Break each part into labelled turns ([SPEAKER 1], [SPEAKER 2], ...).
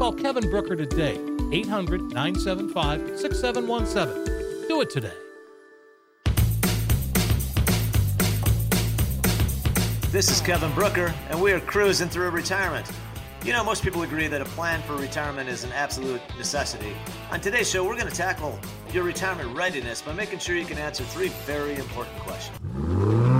[SPEAKER 1] Call Kevin Brooker today, 800 975 6717. Do it today.
[SPEAKER 2] This is Kevin Brooker, and we are cruising through retirement. You know, most people agree that a plan for retirement is an absolute necessity. On today's show, we're going to tackle your retirement readiness by making sure you can answer three very important questions.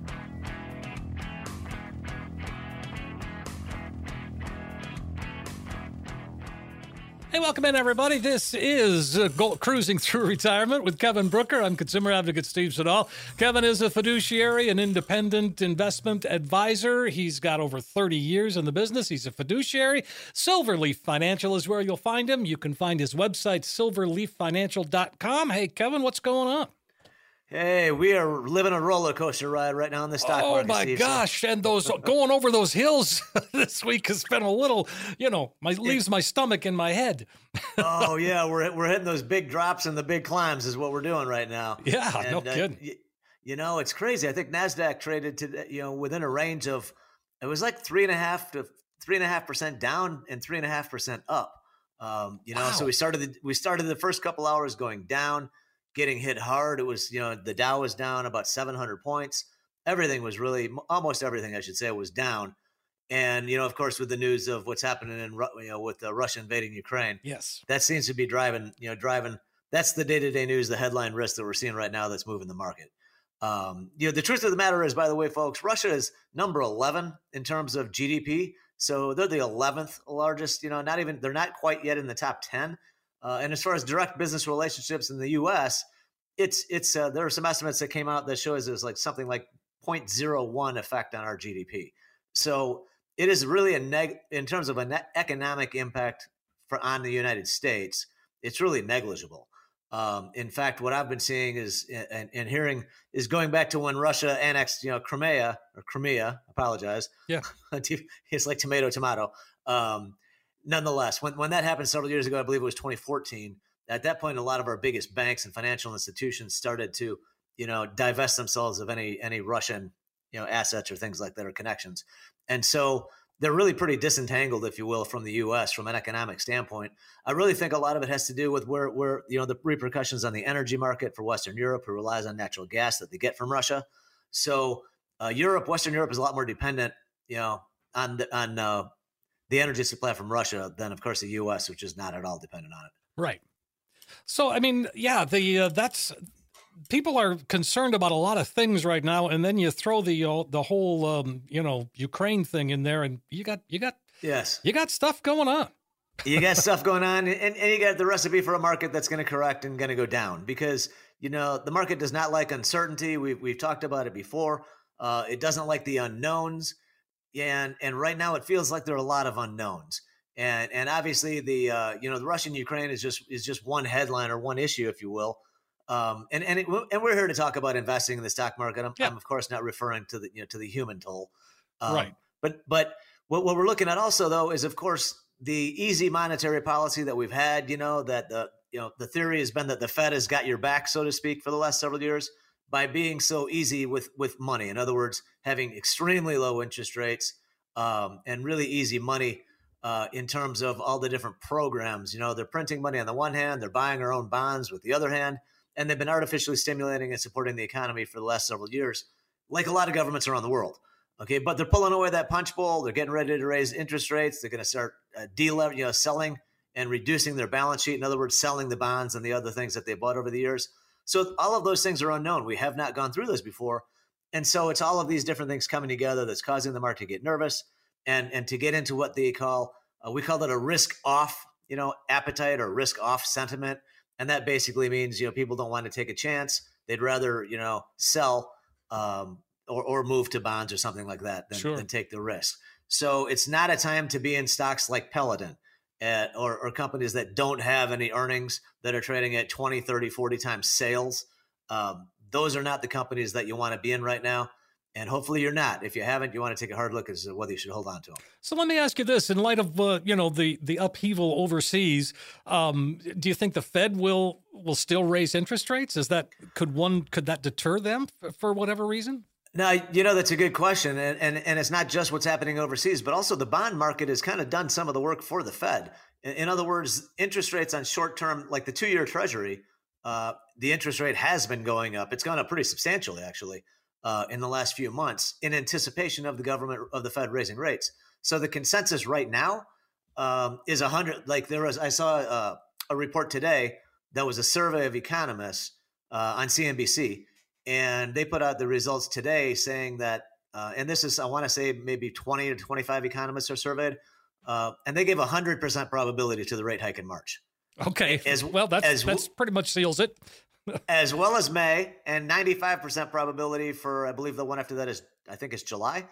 [SPEAKER 1] Hey, welcome in, everybody. This is uh, Cruising Through Retirement with Kevin Brooker. I'm consumer advocate Steve Siddall. Kevin is a fiduciary, an independent investment advisor. He's got over 30 years in the business. He's a fiduciary. Silverleaf Financial is where you'll find him. You can find his website, silverleaffinancial.com. Hey, Kevin, what's going on?
[SPEAKER 2] Hey, we are living a roller coaster ride right now in the stock
[SPEAKER 1] oh
[SPEAKER 2] market.
[SPEAKER 1] Oh my
[SPEAKER 2] Steve.
[SPEAKER 1] gosh! And those going over those hills this week has been a little, you know, my leaves my stomach in my head.
[SPEAKER 2] oh yeah, we're we're hitting those big drops and the big climbs is what we're doing right now.
[SPEAKER 1] Yeah,
[SPEAKER 2] and,
[SPEAKER 1] no
[SPEAKER 2] uh,
[SPEAKER 1] kidding.
[SPEAKER 2] y- you know, it's crazy. I think Nasdaq traded to you know within a range of it was like three and a half to three and a half percent down and three and a half percent up. Um, you know, so we started the, we started the first couple hours going down, getting hit hard. It was you know the Dow was down about seven hundred points. Everything was really almost everything I should say was down. And you know, of course, with the news of what's happening in you know with uh, Russia invading Ukraine,
[SPEAKER 1] Yes.
[SPEAKER 2] that seems to be driving you know driving that's the day-to-day news the headline risk that we're seeing right now that's moving the market um, you know the truth of the matter is by the way folks russia is number 11 in terms of gdp so they're the 11th largest you know not even they're not quite yet in the top 10 uh, and as far as direct business relationships in the us it's it's uh, there are some estimates that came out that shows there's like something like 0.01 effect on our gdp so it is really a neg in terms of an economic impact for on the United States. It's really negligible. Um, in fact, what I've been seeing is and, and hearing is going back to when Russia annexed, you know, Crimea or Crimea. I apologize.
[SPEAKER 1] Yeah.
[SPEAKER 2] it's like tomato, tomato. Um, nonetheless, when when that happened several years ago, I believe it was 2014. At that point, a lot of our biggest banks and financial institutions started to, you know, divest themselves of any any Russian, you know, assets or things like that or connections. And so they're really pretty disentangled, if you will, from the U.S. from an economic standpoint. I really think a lot of it has to do with where, where you know, the repercussions on the energy market for Western Europe, who relies on natural gas that they get from Russia. So uh, Europe, Western Europe, is a lot more dependent, you know, on the, on uh, the energy supply from Russia than, of course, the U.S., which is not at all dependent on it.
[SPEAKER 1] Right. So I mean, yeah, the uh, that's people are concerned about a lot of things right now, and then you throw the uh, the whole um, you know Ukraine thing in there, and you got you got
[SPEAKER 2] Yes.
[SPEAKER 1] you got stuff going on.
[SPEAKER 2] you got stuff going on and, and you got the recipe for a market that's going to correct and going to go down because you know the market does not like uncertainty we've, we've talked about it before uh, it doesn't like the unknowns and and right now it feels like there are a lot of unknowns and and obviously the uh, you know the russian ukraine is just is just one headline or one issue if you will um, and and, it, and we're here to talk about investing in the stock market i'm,
[SPEAKER 1] Yeah.
[SPEAKER 2] I'm of course not referring to the you know to the human toll um,
[SPEAKER 1] Right.
[SPEAKER 2] but but what, what we're looking at also though is of course the easy monetary policy that we've had you know that the you know the theory has been that the Fed has got your back, so to speak, for the last several years by being so easy with with money. In other words, having extremely low interest rates um, and really easy money uh, in terms of all the different programs. You know, they're printing money on the one hand, they're buying their own bonds with the other hand, and they've been artificially stimulating and supporting the economy for the last several years, like a lot of governments around the world. Okay, but they're pulling away that punch bowl. They're getting ready to raise interest rates. They're going to start uh, you know, selling and reducing their balance sheet. In other words, selling the bonds and the other things that they bought over the years. So all of those things are unknown. We have not gone through this before, and so it's all of these different things coming together that's causing the market to get nervous and and to get into what they call uh, we call it a risk off, you know, appetite or risk off sentiment, and that basically means you know people don't want to take a chance. They'd rather you know sell um, or or move to bonds or something like that than, sure. than take the risk. So it's not a time to be in stocks like Peloton. At, or, or, companies that don't have any earnings that are trading at 20, 30, 40 times sales. Um, those are not the companies that you want to be in right now and hopefully you're not. If you haven't, you want to take a hard look as to whether you should hold on to them.
[SPEAKER 1] So let me ask you this: in light of uh, you know the the upheaval overseas, um, do you think the Fed will will still raise interest rates? Is that could one could that deter them for, for whatever reason?
[SPEAKER 2] No, you know that's a good question, and, and and it's not just what's happening overseas, but also the bond market has kind of done some of the work for the Fed. In, in other words, interest rates on short term, like the two year Treasury, uh, the interest rate has been going up. It's gone up pretty substantially, actually uh, in the last few months in anticipation of the government of the Fed raising rates. So the consensus right now um, is 100. Like there was, I saw uh, a report today that was a survey of economists uh, on CNBC, and they put out the results today saying that, uh, and this is, I want to say maybe 20 to 25 economists are surveyed, uh, and they gave a 100% probability to the rate hike in March.
[SPEAKER 1] Okay. As well, that's as, that's pretty much seals it
[SPEAKER 2] as well as May, and 95% probability for, I believe the one after that is, I think it's July.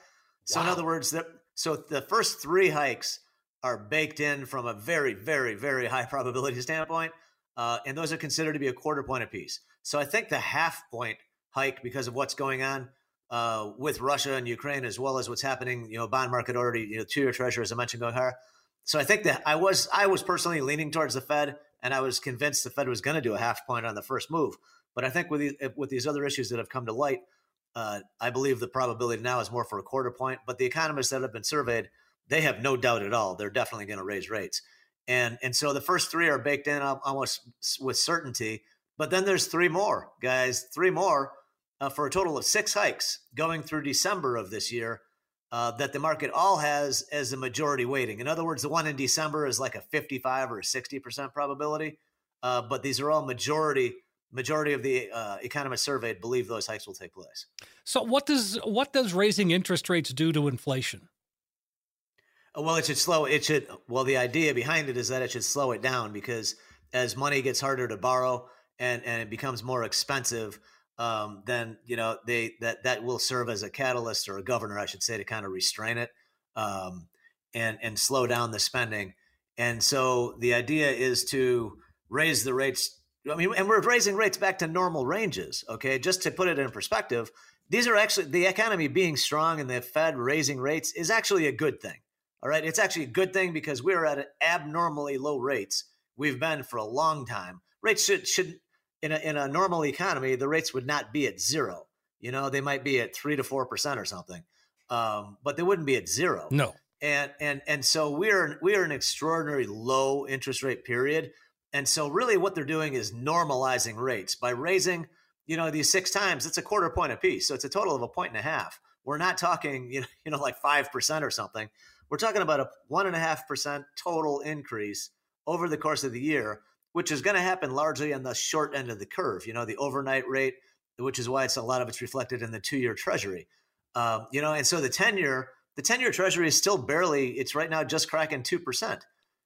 [SPEAKER 2] So, wow. in other words, the, so the first three hikes are baked in from a very, very, very high probability standpoint. Uh, and those are considered to be a quarter point apiece. So I think the half point hike, because of what's going on uh, with Russia and Ukraine, as well as what's happening, you know, bond market already, you know, two year treasury, as I mentioned, going higher. So I think that I was I was personally leaning towards the Fed and I was convinced the Fed was going to do a half point on the first move. But I think with these, with these other issues that have come to light, uh, I believe the probability now is more for a quarter point. But the economists that have been surveyed, they have no doubt at all they're definitely going to raise rates. And and so the first three are baked in almost with certainty. But then there's three more guys, three more uh, for a total of six hikes going through December of this year uh, that the market all has as a majority weighting. In other words, the one in December is like a 55 or a 60% probability. Uh, but these are all majority majority of the uh, economists surveyed believe those hikes will take place.
[SPEAKER 1] So what does what does raising interest rates do to inflation?
[SPEAKER 2] Uh, well, it should slow it should well the idea behind it is that it should slow it down because as money gets harder to borrow and and it becomes more expensive, um, then you know they that that will serve as a catalyst or a governor, I should say, to kind of restrain it um, and and slow down the spending. And so the idea is to raise the rates. I mean, and we're raising rates back to normal ranges. Okay, just to put it in perspective, these are actually the economy being strong and the Fed raising rates is actually a good thing. All right, it's actually a good thing because we're at abnormally low rates. We've been for a long time. Rates should should in a, in a normal economy, the rates would not be at zero. You know, they might be at three to four percent or something, um, but they wouldn't be at zero.
[SPEAKER 1] No.
[SPEAKER 2] And and and so we're we are an extraordinary low interest rate period, and so really what they're doing is normalizing rates by raising, you know, these six times. It's a quarter point a piece, so it's a total of a point and a half. We're not talking, you know, you know, like five percent or something. We're talking about a one and a half percent total increase over the course of the year which is going to happen largely on the short end of the curve. You know, the overnight rate, which is why it's a lot of it's reflected in the two-year Treasury. Um, you know, and so the ten-year, the ten-year Treasury is still barely. It's right now just cracking two percent.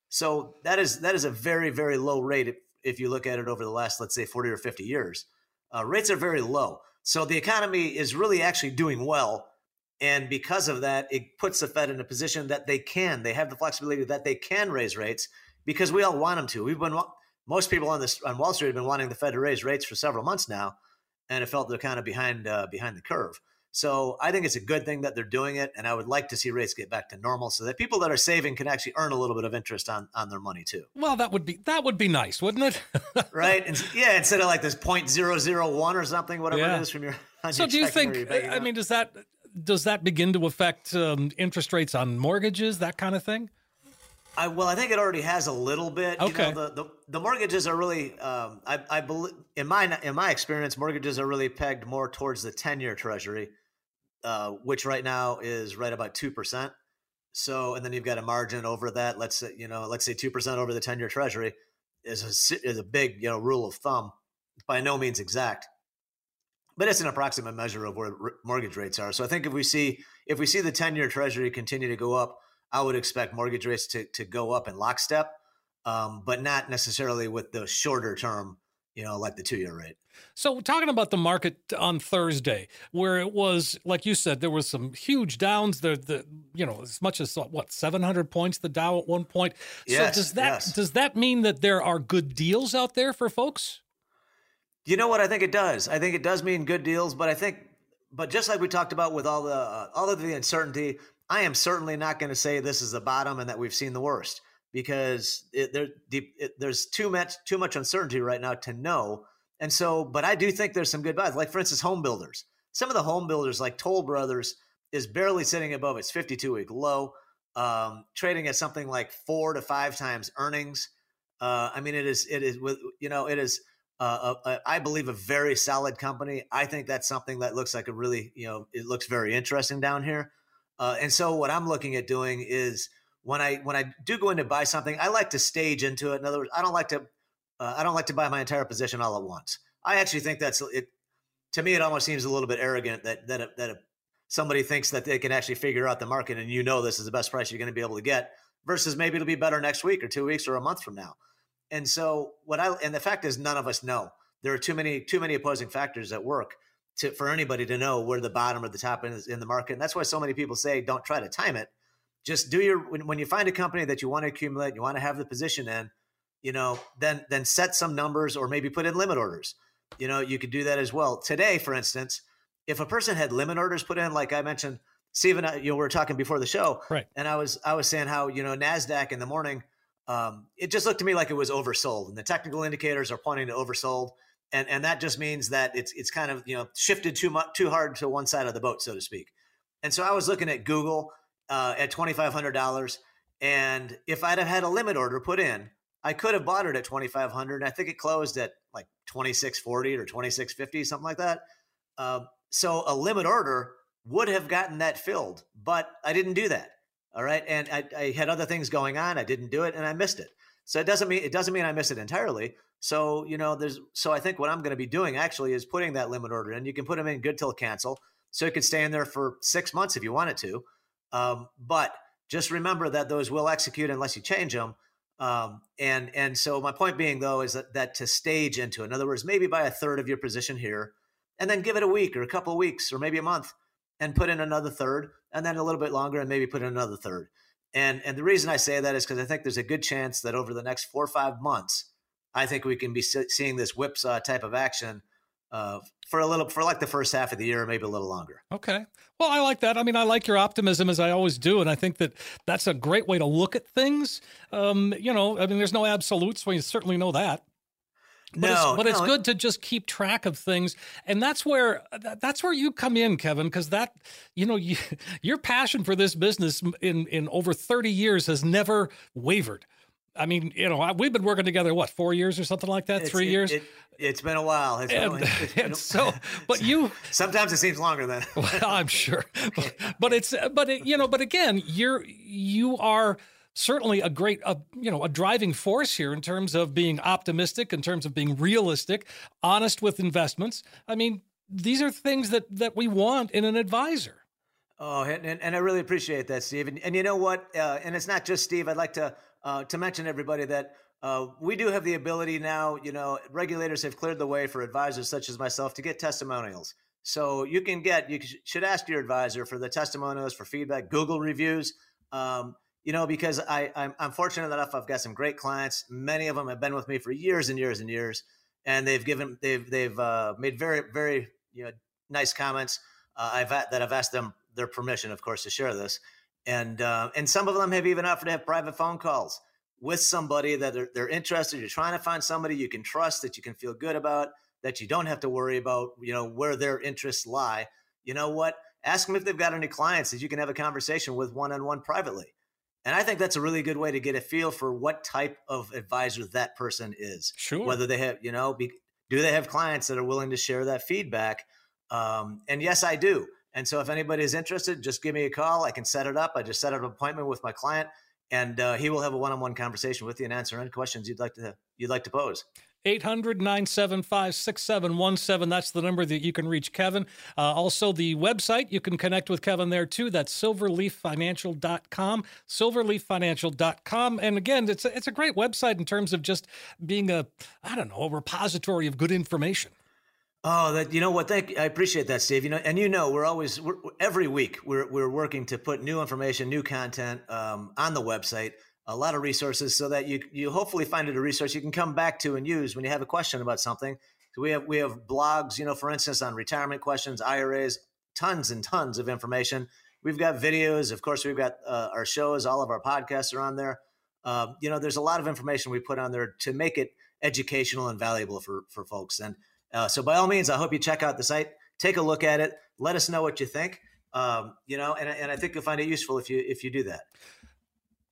[SPEAKER 2] So that is that is a very very low rate if, if, you look at it over the last let's say forty or fifty years. Uh, rates are very low. So the economy is really actually doing well. And because of that, it puts the Fed in a position that they can, they have the flexibility that they can raise rates because we all want them to. We've been most people on this on Wall Street have been wanting the Fed to raise rates for several months now, and it felt they're kind of behind uh, behind the curve. So I think it's a good thing that they're doing it, and I would like to see rates get back to normal so that people that are saving can actually earn a little bit of interest on on their money too.
[SPEAKER 1] Well, that would be that would be nice, wouldn't it?
[SPEAKER 2] right? And, yeah, instead of like this point zero zero one or something, whatever yeah. it is from your.
[SPEAKER 1] so
[SPEAKER 2] your
[SPEAKER 1] do you think? I mean, does that does that begin to affect um, interest rates on mortgages, that kind of thing?
[SPEAKER 2] I, well, I think it already has a little bit.
[SPEAKER 1] Okay.
[SPEAKER 2] You know, the, the, the mortgages are really, um, I, I believe, in my in my experience, mortgages are really pegged more towards the ten year Treasury, uh, which right now is right about two percent. So, and then you've got a margin over that. Let's say, you know, let's say two percent over the ten year Treasury is a is a big you know rule of thumb. By no means exact, but it's an approximate measure of where mortgage rates are. So I think if we see if we see the ten year Treasury continue to go up I would expect mortgage rates to, to go up in lockstep, um, but not necessarily with the shorter term, you know, like the two year rate.
[SPEAKER 1] So, talking about the market on Thursday, where it was, like you said, there was some huge downs. There, the you know, as much as what seven hundred points the Dow at one point.
[SPEAKER 2] Yes,
[SPEAKER 1] so does that
[SPEAKER 2] yes.
[SPEAKER 1] does that mean that there are good deals out there for folks?
[SPEAKER 2] You know what? I think it does. I think it does mean good deals, but I think, but just like we talked about with all the uh, all of the uncertainty, I am certainly not going to say this is the bottom and that we've seen the worst because it, there, it, there's too much too much uncertainty right now to know. And so, but I do think there's some good buys. Like for instance, home builders. Some of the home builders, like Toll Brothers, is barely sitting above its 52 week low, um, trading at something like four to five times earnings. Uh, I mean, it is it is with you know it is. Uh, a, a, I believe a very solid company. I think that's something that looks like a really, you know, it looks very interesting down here. Uh, and so what I'm looking at doing is when I when I do go in to buy something, I like to stage into it. In other words, I don't like to uh, I don't like to buy my entire position all at once. I actually think that's it. To me, it almost seems a little bit arrogant that that a, that a, somebody thinks that they can actually figure out the market and you know this is the best price you're going to be able to get versus maybe it'll be better next week or two weeks or a month from now. And so what I and the fact is none of us know. There are too many too many opposing factors at work to for anybody to know where the bottom or the top is in the market. And that's why so many people say don't try to time it. Just do your when, when you find a company that you want to accumulate, you want to have the position in, you know, then then set some numbers or maybe put in limit orders. You know, you could do that as well. Today, for instance, if a person had limit orders put in, like I mentioned, Stephen, you know, we were talking before the show,
[SPEAKER 1] right?
[SPEAKER 2] And I was I was saying how you know Nasdaq in the morning, um, it just looked to me like it was oversold, and the technical indicators are pointing to oversold and and that just means that it's it's kind of you know shifted too much too hard to one side of the boat, so to speak. And so I was looking at Google uh, at twenty five hundred dollars, and if I'd have had a limit order put in, I could have bought it at twenty five hundred. I think it closed at like twenty six forty or twenty six fifty, something like that. Um, so a limit order would have gotten that filled, but I didn't do that. All right, and I, I had other things going on. I didn't do it, and I missed it. So it doesn't mean it doesn't mean I missed it entirely. So, you know, there's so I think what I'm going to be doing actually is putting that limit order in. You can put them in good till cancel. So it could stay in there for six months if you wanted to. Um, but just remember that those will execute unless you change them. Um, and and so my point being though is that that to stage into, in other words, maybe buy a third of your position here, and then give it a week or a couple of weeks or maybe a month, and put in another third, and then a little bit longer, and maybe put in another third. And and the reason I say that is because I think there's a good chance that over the next four or five months, I think we can be seeing this whipsaw type of action uh, for a little, for like the first half of the year, maybe a little longer.
[SPEAKER 1] Okay. Well, I like that. I mean, I like your optimism as I always do. And I think that that's a great way to look at things. Um, you know, I mean, there's no absolutes. We certainly know that. But
[SPEAKER 2] no,
[SPEAKER 1] it's, but
[SPEAKER 2] no.
[SPEAKER 1] it's good to just keep track of things, and that's where that's where you come in, Kevin, because that you know you, your passion for this business in in over thirty years has never wavered. I mean, you know, we've been working together what four years or something like that,
[SPEAKER 2] It's-
[SPEAKER 1] three
[SPEAKER 2] it-
[SPEAKER 1] years.
[SPEAKER 2] It, has been a while. It's been, it's been a-
[SPEAKER 1] so, but you,
[SPEAKER 2] sometimes it seems longer than.
[SPEAKER 1] well, I'm sure, but, but it's, but it, you know, but again, you're you are certainly a great, uh, you know, a driving force here in terms of being optimistic, in terms of being realistic, honest with investments. I mean, these are things that that we want in an advisor.
[SPEAKER 2] Oh, and, and, and I really appreciate that, Steve. And, and you know what? Uh, and it's not just Steve. I'd like to uh, to mention everybody that uh, we do have the ability now. You know, regulators have cleared the way for advisors such as myself to get testimonials. So you can get you should ask your advisor for the testimonials for feedback, Google reviews. Um, you know, because I I'm, I'm fortunate enough I've got some great clients. Many of them have been with me for years and years and years, and they've given they've they've uh, made very very you know nice comments uh, I've that I've asked them their permission, of course, to share this, and uh, and some of them have even offered to have private phone calls with somebody that they're, they're interested. You're trying to find somebody you can trust that you can feel good about, that you don't have to worry about, you know, where their interests lie. You know what? Ask them if they've got any clients that you can have a conversation with one on one privately. And I think that's a really good way to get a feel for what type of advisor that person is.
[SPEAKER 1] Sure.
[SPEAKER 2] Whether they have, you know, be, do they have clients that are willing to share that feedback? Um, and yes, I do. And so if anybody is interested, just give me a call. I can set it up. I just set up an appointment with my client, and uh, he will have a one-on-one conversation with you and answer any questions you'd like to you'd like to pose.
[SPEAKER 1] 800 975 6717. That's the number that you can reach Kevin. Uh, also, the website, you can connect with Kevin there too. That's silverleaffinancial.com. Silverleaffinancial.com. And again, it's a, it's a great website in terms of just being a, I don't know, a repository of good information.
[SPEAKER 2] Oh, that you know what? Thank I appreciate that, Steve. You know, and you know, we're always we're, every week we're we're working to put new information, new content um, on the website a lot of resources so that you you hopefully find it a resource you can come back to and use when you have a question about something. So we have we have blogs, you know, for instance, on retirement questions, IRAs, tons and tons of information. We've got videos, of course. We've got uh, our shows. All of our podcasts are on there. Uh, you know, there's a lot of information we put on there to make it educational and valuable for for folks. And uh, so, by all means, I hope you check out the site, take a look at it, let us know what you think. Um, you know, and, and I think you'll find it useful if you if you do that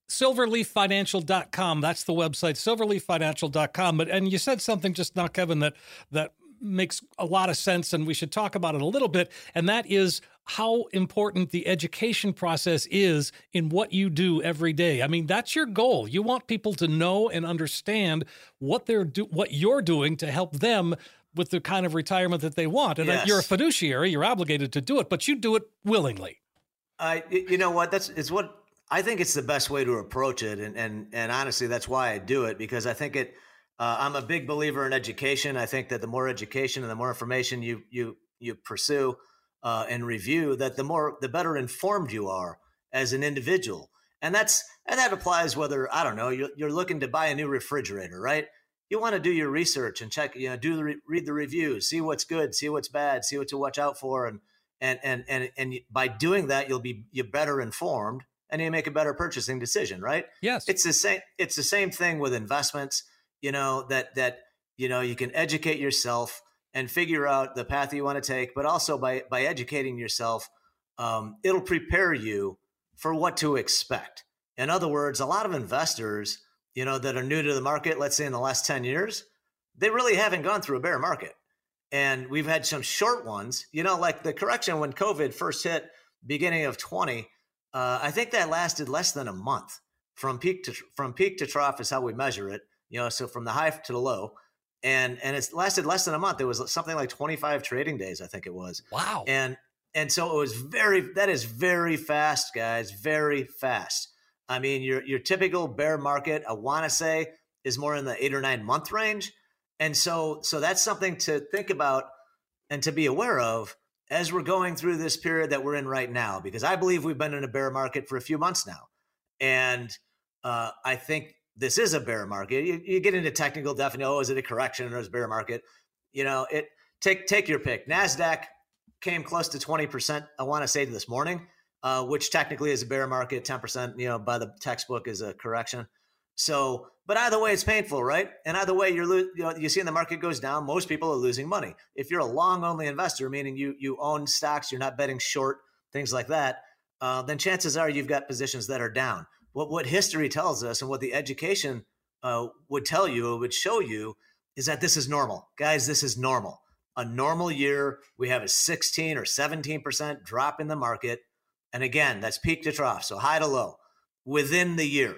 [SPEAKER 1] silverleaffinancial.com that's the website silverleaffinancial.com but and you said something just now kevin that that makes a lot of sense and we should talk about it a little bit and that is how important the education process is in what you do every day. I mean, that's your goal. You want people to know and understand what they're do what you're doing to help them with the kind of retirement that they want. And yes. you're a fiduciary, you're obligated to do it, but you do it willingly.
[SPEAKER 2] I, you know what? That's it's what I think it's the best way to approach it, and and and honestly, that's why I do it because I think it. Uh, I'm a big believer in education. I think that the more education and the more information you you you pursue uh, and review, that the more the better informed you are as an individual, and that's and that applies whether I don't know you're, you're looking to buy a new refrigerator, right? You want to do your research and check, you know, do the re- read the reviews, see what's good, see what's bad, see what to watch out for, and and and and and by doing that, you'll be you're better informed and you make a better purchasing decision, right?
[SPEAKER 1] Yes.
[SPEAKER 2] It's the same it's the same thing with investments, you know, that that you know, you can educate yourself and figure out the path you want to take, but also by by educating yourself, um, it'll prepare you for what to expect. In other words, a lot of investors, you know, that are new to the market, let's say in the last 10 years, they really haven't gone through a bear market. And we've had some short ones, you know, like the correction when COVID first hit beginning of 20, uh, I think that lasted less than a month from peak to from peak to trough is how we measure it. You know, so from the high to the low, and and it's lasted less than a month. It was something like 25 trading days, I think it was.
[SPEAKER 1] Wow.
[SPEAKER 2] And and so it was very that is very fast, guys, very fast. I mean, your your typical bear market, I want to say, is more in the eight or nine month range, and so so that's something to think about and to be aware of as we're going through this period that we're in right now, because I believe we've been in a bear market for a few months now. And uh, I think this is a bear market. You, you, get into technical definition. Oh, is it a correction or is bear market? You know, it take take your pick. Nasdaq came close to twenty percent. I want to say this morning, uh, which technically is a bear market. Ten percent, you know, by the textbook is a correction. So, but either way, it's painful, right? And either way, you're lo- you know you see in the market goes down. Most people are losing money. If you're a long only investor, meaning you you own stocks, you're not betting short, things like that, uh, then chances are you've got positions that are down. What what history tells us and what the education uh, would tell you, would show you, is that this is normal, guys. This is normal. A normal year, we have a 16 or 17 percent drop in the market, and again, that's peak to trough, so high to low within the year.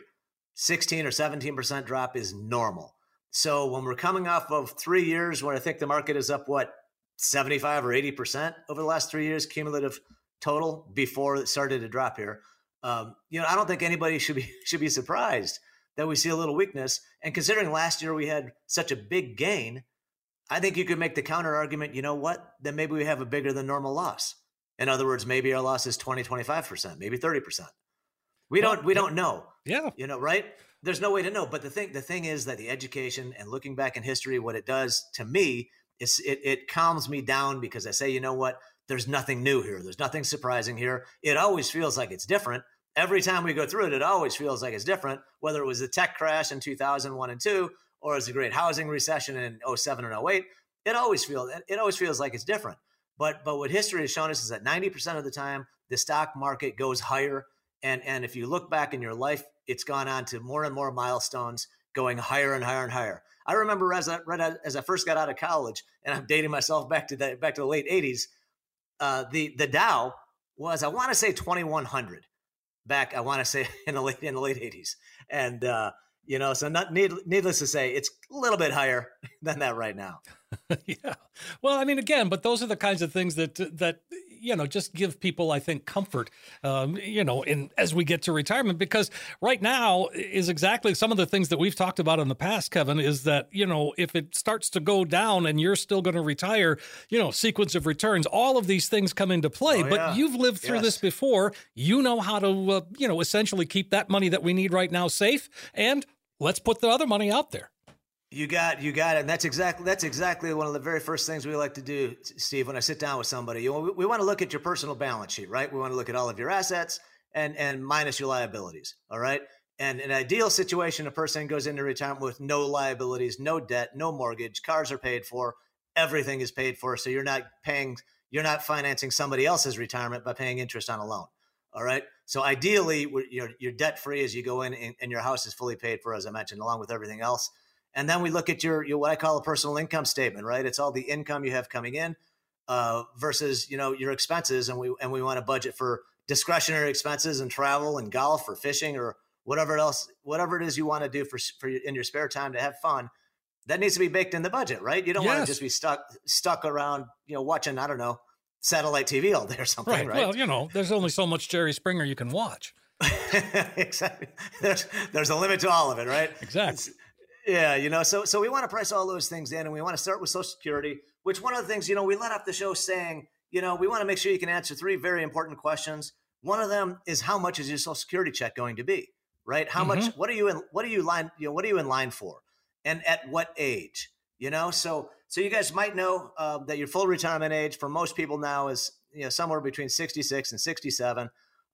[SPEAKER 2] 16 or 17% drop is normal. So when we're coming off of three years where I think the market is up, what, 75 or 80% over the last three years, cumulative total before it started to drop here. Um, you know, I don't think anybody should be should be surprised that we see a little weakness. And considering last year we had such a big gain, I think you could make the counter argument, you know what? Then maybe we have a bigger than normal loss. In other words, maybe our loss is 20, 25%, maybe 30%. We well, don't we don't know.
[SPEAKER 1] Yeah.
[SPEAKER 2] You know, right? There's no way to know. But the thing the thing is that the education and looking back in history, what it does to me is it, it calms me down because I say, you know what? there's nothing new here. There's nothing surprising here. It always feels like it's different. Every time we go through it, it always feels like it's different, whether it was the tech crash in 2001 and 2 or as a great housing recession in 07 and 08. It always feels it always feels like it's different. But but what history has shown us is that 90% of the time the stock market goes higher and and if you look back in your life, it's gone on to more and more milestones going higher and higher and higher. I remember as I as I first got out of college, and I'm dating myself back to the back to the late '80s. Uh, the the Dow was I want to say 2100 back. I want to say in the late in the late '80s, and uh, you know, so not need, needless to say, it's a little bit higher than that right now.
[SPEAKER 1] yeah. Well, I mean, again, but those are the kinds of things that that you know just give people, I think, comfort. Um, you know, in as we get to retirement, because right now is exactly some of the things that we've talked about in the past. Kevin is that you know if it starts to go down and you're still going to retire, you know, sequence of returns, all of these things come into play. Oh, but yeah. you've lived through yes. this before. You know how to uh, you know essentially keep that money that we need right now safe and let's put the other money out there.
[SPEAKER 2] You got, you got it. And that's exactly that's exactly one of the very first things we like to do, Steve. When I sit down with somebody, you we, we want to look at your personal balance sheet, right? We want to look at all of your assets and and minus your liabilities. All right. And an ideal situation, a person goes into retirement with no liabilities, no debt, no mortgage, cars are paid for, everything is paid for. So you're not paying, you're not financing somebody else's retirement by paying interest on a loan. All right. So ideally, you're, you're debt free as you go in, and, and your house is fully paid for, as I mentioned, along with everything else. And then we look at your, your what I call a personal income statement, right? It's all the income you have coming in uh, versus you know your expenses, and we and we want to budget for discretionary expenses and travel and golf or fishing or whatever else, whatever it is you want to do for for in your spare time to have fun. That needs to be baked in the budget, right? You don't yes. want to just be stuck stuck around, you know, watching I don't know satellite TV all day or something, right? right?
[SPEAKER 1] Well, you know, there's only so much Jerry Springer you can watch.
[SPEAKER 2] exactly. There's there's a limit to all of it, right?
[SPEAKER 1] Exactly.
[SPEAKER 2] Yeah, you know, so so we want to price all those things in, and we want to start with Social Security. Which one of the things, you know, we let off the show saying, you know, we want to make sure you can answer three very important questions. One of them is how much is your Social Security check going to be, right? How mm-hmm. much? What are you in? What are you line? You know, what are you in line for? And at what age? You know, so so you guys might know uh, that your full retirement age for most people now is you know somewhere between 66 and 67.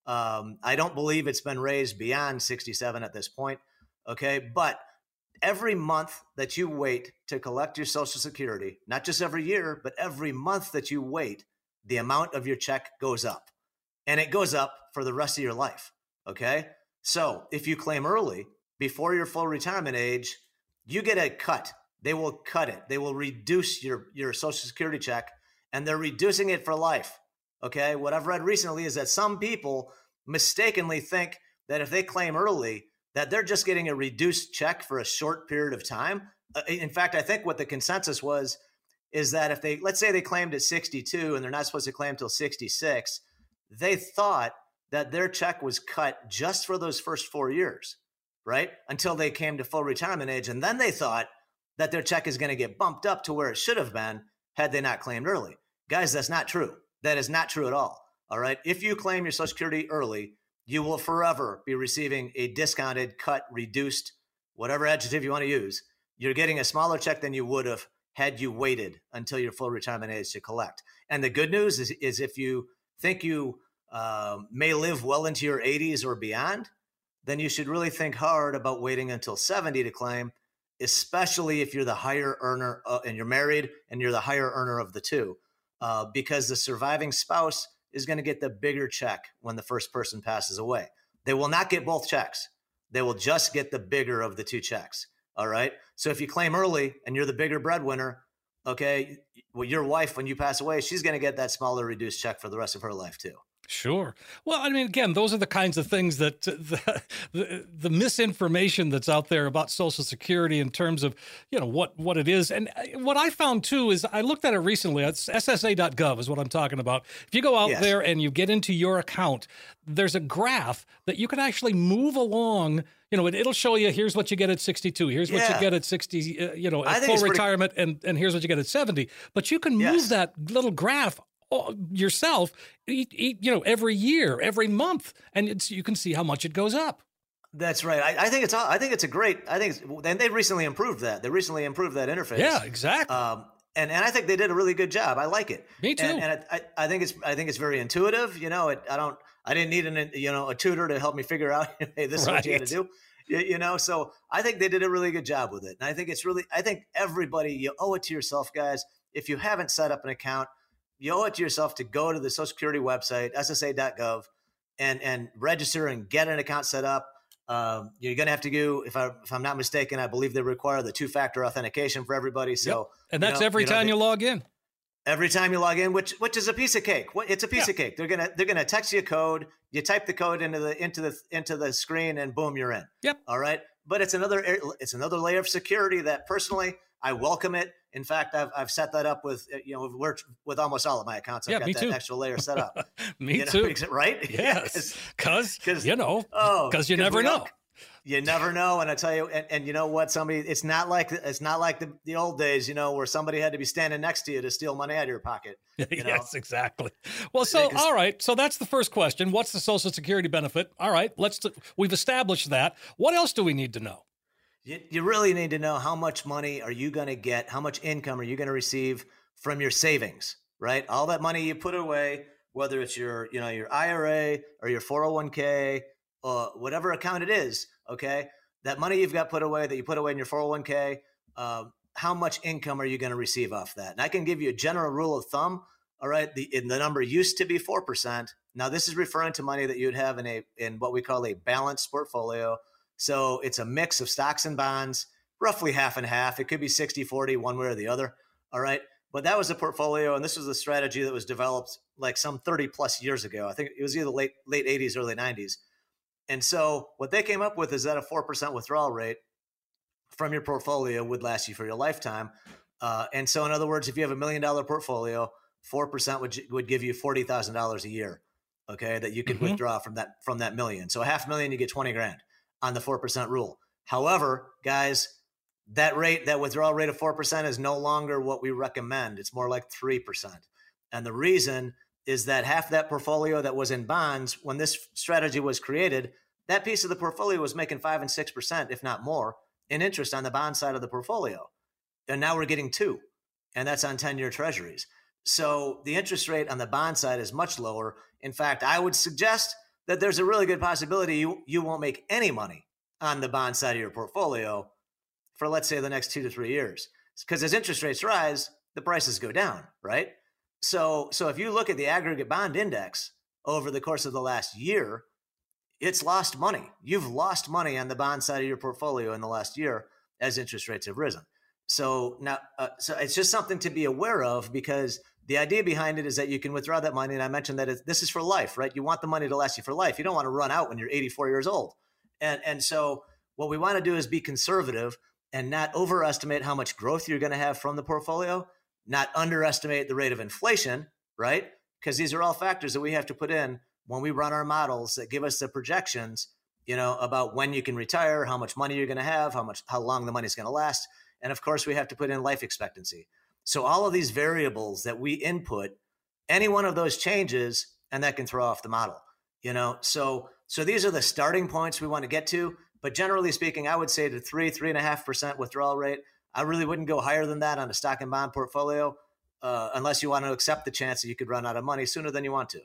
[SPEAKER 2] Um, I don't believe it's been raised beyond 67 at this point. Okay, but every month that you wait to collect your Social Security, not just every year, but every month that you wait, the amount of your check goes up, and it goes up for the rest of your life. Okay, so if you claim early before your full retirement age, you get a cut they will cut it. They will reduce your your social security check and they're reducing it for life. Okay? What I've read recently is that some people mistakenly think that if they claim early that they're just getting a reduced check for a short period of time. Uh, in fact, I think what the consensus was is that if they let's say they claimed at 62 and they're not supposed to claim till 66, they thought that their check was cut just for those first 4 years, right? Until they came to full retirement age and then they thought that their check is going to get bumped up to where it should have been had they not claimed early. Guys, that's not true. That is not true at all. All right. If you claim your Social Security early, you will forever be receiving a discounted, cut, reduced, whatever adjective you want to use. You're getting a smaller check than you would have had you waited until your full retirement age to collect. And the good news is, is if you think you uh, may live well into your 80s or beyond, then you should really think hard about waiting until 70 to claim especially if you're the higher earner uh, and you're married and you're the higher earner of the two, uh, because the surviving spouse is going to get the bigger check when the first person passes away. They will not get both checks. They will just get the bigger of the two checks. All right. So if you claim early and you're the bigger breadwinner, okay, well, your wife, when you pass away, she's going to get that smaller reduced check for the rest of her life too.
[SPEAKER 1] Sure. Well, I mean, again, those are the kinds of things that the, the, the, misinformation that's out there about Social Security in terms of, you know, what, what it is. And uh, what I found too is I looked at it recently. It's SSA.gov is what I'm talking about. If you go out yes. there and you get into your account, there's a graph that you can actually move along. You know, it, will show you here's what you get at 62, here's what you get at 60, uh, you know, at full retirement, pretty... and, and here's what you get at 70. But you can move yes. that little graph yourself, you know, every year, every month, and it's you can see how much it goes up.
[SPEAKER 2] That's right. I, I think it's I think it's a great. I think and they recently improved that. They recently improved that interface.
[SPEAKER 1] Yeah, exactly. Um,
[SPEAKER 2] and and I think they did a really good job. I like it.
[SPEAKER 1] Me too.
[SPEAKER 2] And, and I, I think it's I think it's very intuitive. You know, it, I don't I didn't need an you know a tutor to help me figure out hey this is what you had to do. You, you know, so I think they did a really good job with it, and I think it's really I think everybody you owe it to yourself, guys. If you haven't set up an account, you owe it to yourself to go to the Social Security website SSA.gov and and register and get an account set up um, you're going to have to do, if, I, if I'm not mistaken, I believe they require the two factor authentication for everybody. So, yep.
[SPEAKER 1] and that's you know, every you know, time they, you log in.
[SPEAKER 2] Every time you log in, which which is a piece of cake. It's a piece yeah. of cake. They're gonna they're gonna text you a code. You type the code into the into the into the screen, and boom, you're in.
[SPEAKER 1] Yep.
[SPEAKER 2] All right. But it's another it's another layer of security that personally I welcome it. In fact, I've, I've set that up with you know with, with almost all of my accounts. I've
[SPEAKER 1] yeah,
[SPEAKER 2] got
[SPEAKER 1] me
[SPEAKER 2] that
[SPEAKER 1] too.
[SPEAKER 2] extra layer set up.
[SPEAKER 1] me
[SPEAKER 2] you know,
[SPEAKER 1] too.
[SPEAKER 2] Right?
[SPEAKER 1] Yes. Because you know, Oh, because you never know.
[SPEAKER 2] You never know. And I tell you, and, and, you know what? Somebody, it's not like it's not like the, the old days, you know, where somebody had to be standing next to you to steal money out of your pocket.
[SPEAKER 1] You know? yes, exactly. Well, so all right, so that's the first question. What's the Social Security benefit? All right, let's. We've established that. What else do we need to know?
[SPEAKER 2] You, you really need to know how much money are you going to get? How much income are you going to receive from your savings? Right, all that money you put away, whether it's your, you know, your IRA or your 401k, or whatever account it is Okay. That money you've got put away that you put away in your 401k, uh, um, how much income are you going to receive off that? And I can give you a general rule of thumb. All right. The, the number used to be 4%. Now, this is referring to money that you'd have in a, in what we call a balanced portfolio. So it's a mix of stocks and bonds, roughly half and half. It could be 60, 40, one way or the other. All right. But that was a portfolio, and this was a strategy that was developed like some 30 plus years ago. I think it was either late late 80s, early 90s. And so what they came up with is that a 4% withdrawal rate from your portfolio would last you for your lifetime. Uh, and so, in other words, if you have a million dollar portfolio, 4% would, would give you $40,000 a year. Okay. That you could mm-hmm. withdraw from that, from that million. So a half million, you get 20 grand on the 4% rule. However, guys, that rate, that withdrawal rate of 4% is no longer what we recommend. It's more like 3%. And the reason is that half that portfolio that was in bonds when this strategy was created, that piece of the portfolio was making five and six percent, if not more, in interest on the bond side of the portfolio. And now we're getting two, and that's on 10 year treasuries. So the interest rate on the bond side is much lower. In fact, I would suggest that there's a really good possibility you, you won't make any money on the bond side of your portfolio for, let's say, the next two to three years. Because as interest rates rise, the prices go down, right? So, so if you look at the aggregate bond index over the course of the last year, it's lost money. You've lost money on the bond side of your portfolio in the last year as interest rates have risen. So now, uh, so it's just something to be aware of because the idea behind it is that you can withdraw that money. And I mentioned that this is for life, right? You want the money to last you for life. You don't want to run out when you're 84 years old. And and so what we want to do is be conservative and not overestimate how much growth you're going to have from the portfolio not underestimate the rate of inflation, right? Because these are all factors that we have to put in when we run our models that give us the projections, you know, about when you can retire, how much money you're going to have, how much, how long the money is going to last, and of course, we have to put in life expectancy. So all of these variables that we input, any one of those changes, and that can throw off the model. You know, so so these are the starting points we want to get to. But generally speaking, I would say the three, three and a half percent withdrawal rate I really wouldn't go higher than that on a stock and bond portfolio uh, unless you want to accept the chance that you could run out of money sooner than you want to.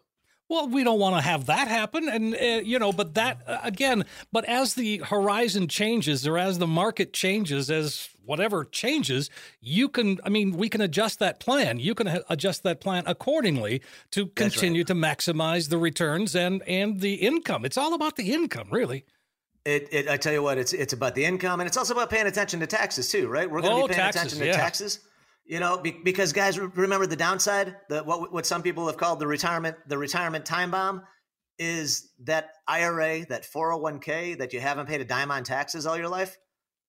[SPEAKER 1] Well, we don't want to have that happen, and uh, you know, but that uh, again, but as the horizon changes or as the market changes, as whatever changes, you can. I mean, we can adjust that plan. You can adjust that plan accordingly to continue right. to maximize the returns and and the income. It's all about the income, really.
[SPEAKER 2] It, it, I tell you what, it's it's about the income, and it's also about paying attention to taxes too, right? We're going to oh, be paying taxes, attention to yeah. taxes, you know, be, because guys, remember the downside, the what what some people have called the retirement the retirement time bomb, is that IRA, that 401k that you haven't paid a dime on taxes all your life.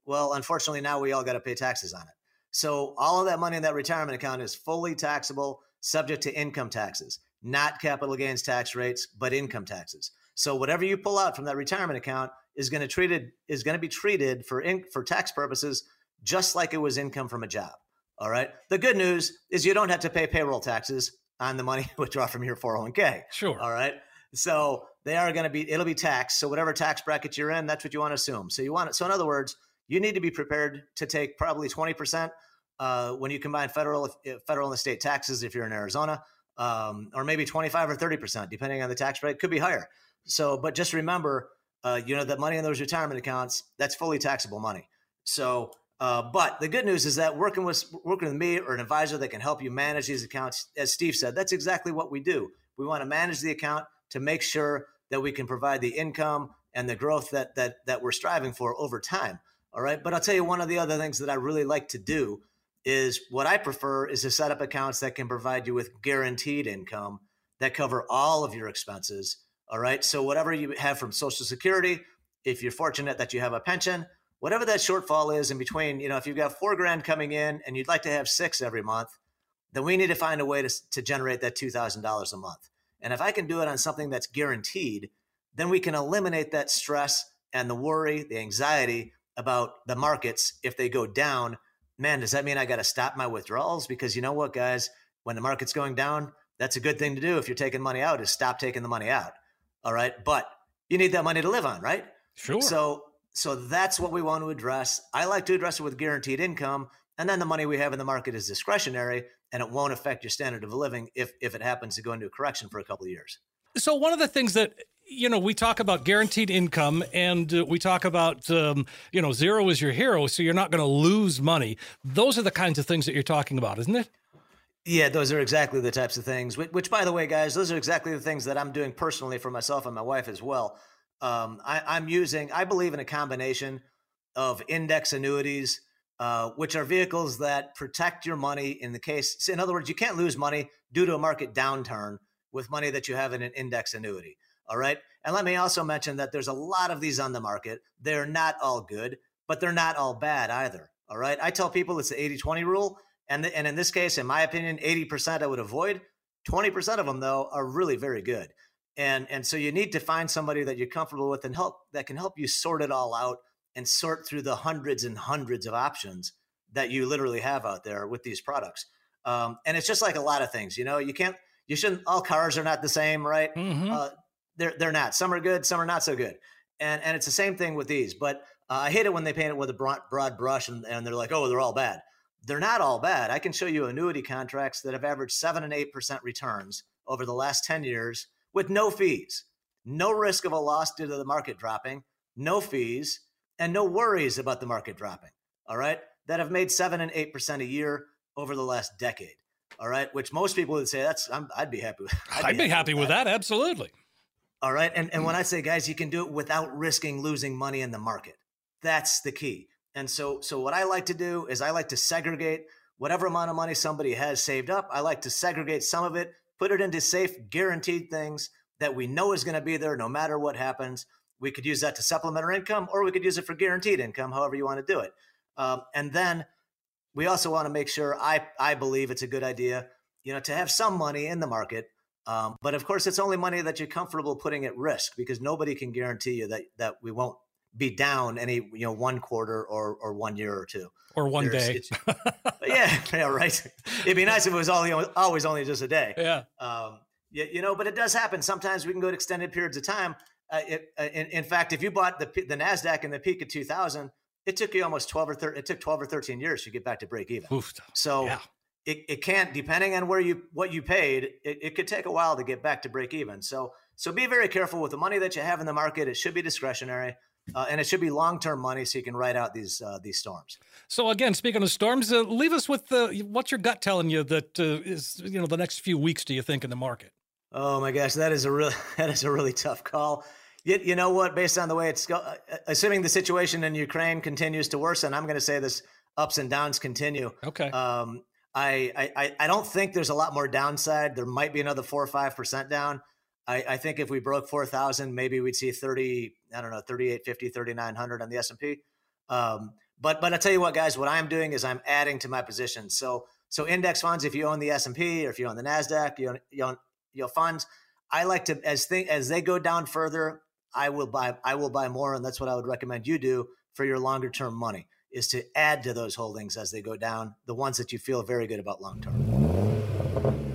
[SPEAKER 2] Well, unfortunately, now we all got to pay taxes on it. So all of that money in that retirement account is fully taxable, subject to income taxes, not capital gains tax rates, but income taxes. So whatever you pull out from that retirement account is going to treated is going to be treated for in, for tax purposes just like it was income from a job. All right. The good news is you don't have to pay payroll taxes on the money you withdraw from your 401k.
[SPEAKER 1] Sure.
[SPEAKER 2] All right. So they are going to be it'll be taxed. So whatever tax bracket you're in, that's what you want to assume. So you want it. So in other words, you need to be prepared to take probably 20% uh, when you combine federal, federal and state taxes, if you're in Arizona, um, or maybe 25 or 30 percent, depending on the tax rate, could be higher. So, but just remember, uh, you know, that money in those retirement accounts that's fully taxable money. So, uh, but the good news is that working with working with me or an advisor that can help you manage these accounts, as Steve said, that's exactly what we do. We want to manage the account to make sure that we can provide the income and the growth that that that we're striving for over time. All right. But I'll tell you one of the other things that I really like to do is what I prefer is to set up accounts that can provide you with guaranteed income that cover all of your expenses. All right. So whatever you have from Social Security, if you're fortunate that you have a pension, whatever that shortfall is in between, you know, if you've got four grand coming in and you'd like to have six every month, then we need to find a way to, to generate that $2,000 a month. And if I can do it on something that's guaranteed, then we can eliminate that stress and the worry, the anxiety about the markets if they go down. Man, does that mean I got to stop my withdrawals? Because you know what, guys, when the market's going down, that's a good thing to do if you're taking money out is stop taking the money out. All right. But you need that money to live on, right?
[SPEAKER 1] Sure.
[SPEAKER 2] So so that's what we want to address. I like to address it with guaranteed income. And then the money we have in the market is discretionary and it won't affect your standard of living if, if it happens to go into a correction for a couple of years.
[SPEAKER 1] So, one of the things that you know, we talk about guaranteed income and uh, we talk about, um, you know, zero is your hero. So you're not going to lose money. Those are the kinds of things that you're talking about, isn't it?
[SPEAKER 2] Yeah, those are exactly the types of things, which, which, by the way, guys, those are exactly the things that I'm doing personally for myself and my wife as well. Um, I, am using, I believe in a combination of index annuities, uh, which are vehicles that protect your money in the case. In other words, you can't lose money due to a market downturn with money that you have in an index annuity. All right. And let me also mention that there's a lot of these on the market. They're not all good, but they're not all bad either. All right. I tell people it's the 80 20 rule. And, the, and in this case, in my opinion, 80% I would avoid. 20% of them, though, are really very good and and so you need to find somebody that you're comfortable with and help that can help you sort it all out and sort through the hundreds and hundreds of options that you literally have out there with these products. Um, and it's just like a lot of things you know you can't you shouldn't all cars are not the same right? Mm-hmm. uh, they're they're not. Some are good some are not so good. And and it's the same thing with these but uh, i hate it when they paint it with a broad, broad brush and, and they're like oh they're all bad. They're not all bad. I can show you annuity contracts that have averaged 7 and 8% returns over the last 10 years with no fees, no risk of a loss due to the market dropping, no fees, and no worries about the market dropping. All right. That have made seven and 8% a year over the last decade. All right. Which most people would say that's, i would be happy with.
[SPEAKER 1] I'd, I'd be, be, happy, with that. that. Absolutely.
[SPEAKER 2] All right. And, and when I say, guys, you can do it without risking losing money in the market. That's the key. And so, so what I like to do is I like to segregate whatever amount of money somebody has saved up. I like to segregate some of it put it into safe, guaranteed things that we know is going to be there no matter what happens. We could use that to supplement our income, or we could use it for guaranteed income, however you want to do it. Um, and then we also want to make sure. I I believe it's a good idea, you know, to have some money in the market. Um, but of course, it's only money that you're comfortable putting at risk because nobody can guarantee you that that we won't be down any you know one quarter or or one year or two
[SPEAKER 1] or one There's,
[SPEAKER 2] day. yeah, yeah, right. It'd be nice if it was all, you know, always only just a day.
[SPEAKER 1] Yeah. Um,
[SPEAKER 2] you, you know, but it does happen. Sometimes we can go to extended periods of time. Uh, it, uh, in, in, fact, if you bought the the Nasdaq in the peak of 2000, it took you almost 12 or 13, it took 12 or 13 years to get back to break even. Oof. So yeah. it, it can't, depending on where you, what you paid, it, it could take a while to get back to break even. So, so be very careful with the money that you have in the market. It should be discretionary uh, and it should be long term money so you can ride out these uh, these storms.
[SPEAKER 1] So again, speaking of storms, uh, leave us with the what's your gut telling you that uh, is you know the next few weeks? Do you think in the market?
[SPEAKER 2] Oh my gosh, that is a really that is a really tough call. You, you know what? Based on the way it's go, uh, assuming the situation in Ukraine continues to worsen, I'm going to say this ups and downs continue.
[SPEAKER 1] Okay.
[SPEAKER 2] Um, I, I I don't think there's a lot more downside. There might be another four or five percent down. I, I think if we broke 4,000, maybe we'd see 30, I don't know, 3850, 3900 on the S&P. Um, but, but I tell you what, guys, what I'm doing is I'm adding to my position. So, so index funds, if you own the S&P or if you own the NASDAQ, you own, you own, funds, I like to, as as they go down further, I will buy, I will buy more. And that's what I would recommend you do for your longer term money is to add to those holdings as they go down, the ones that you feel very good about long term.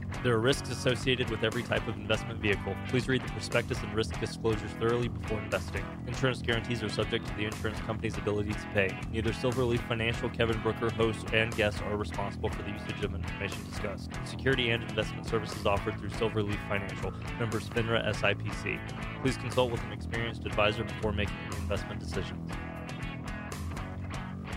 [SPEAKER 3] There are risks associated with every type of investment vehicle. Please read the prospectus and risk disclosures thoroughly before investing. Insurance guarantees are subject to the insurance company's ability to pay. Neither Silverleaf Financial, Kevin Brooker, host, and guests are responsible for the usage of information discussed. Security and investment services offered through Silverleaf Financial, members FINRA SIPC. Please consult with an experienced advisor before making investment decisions.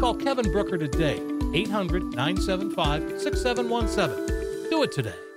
[SPEAKER 1] Call Kevin Brooker today, 800 975 6717. Do it today.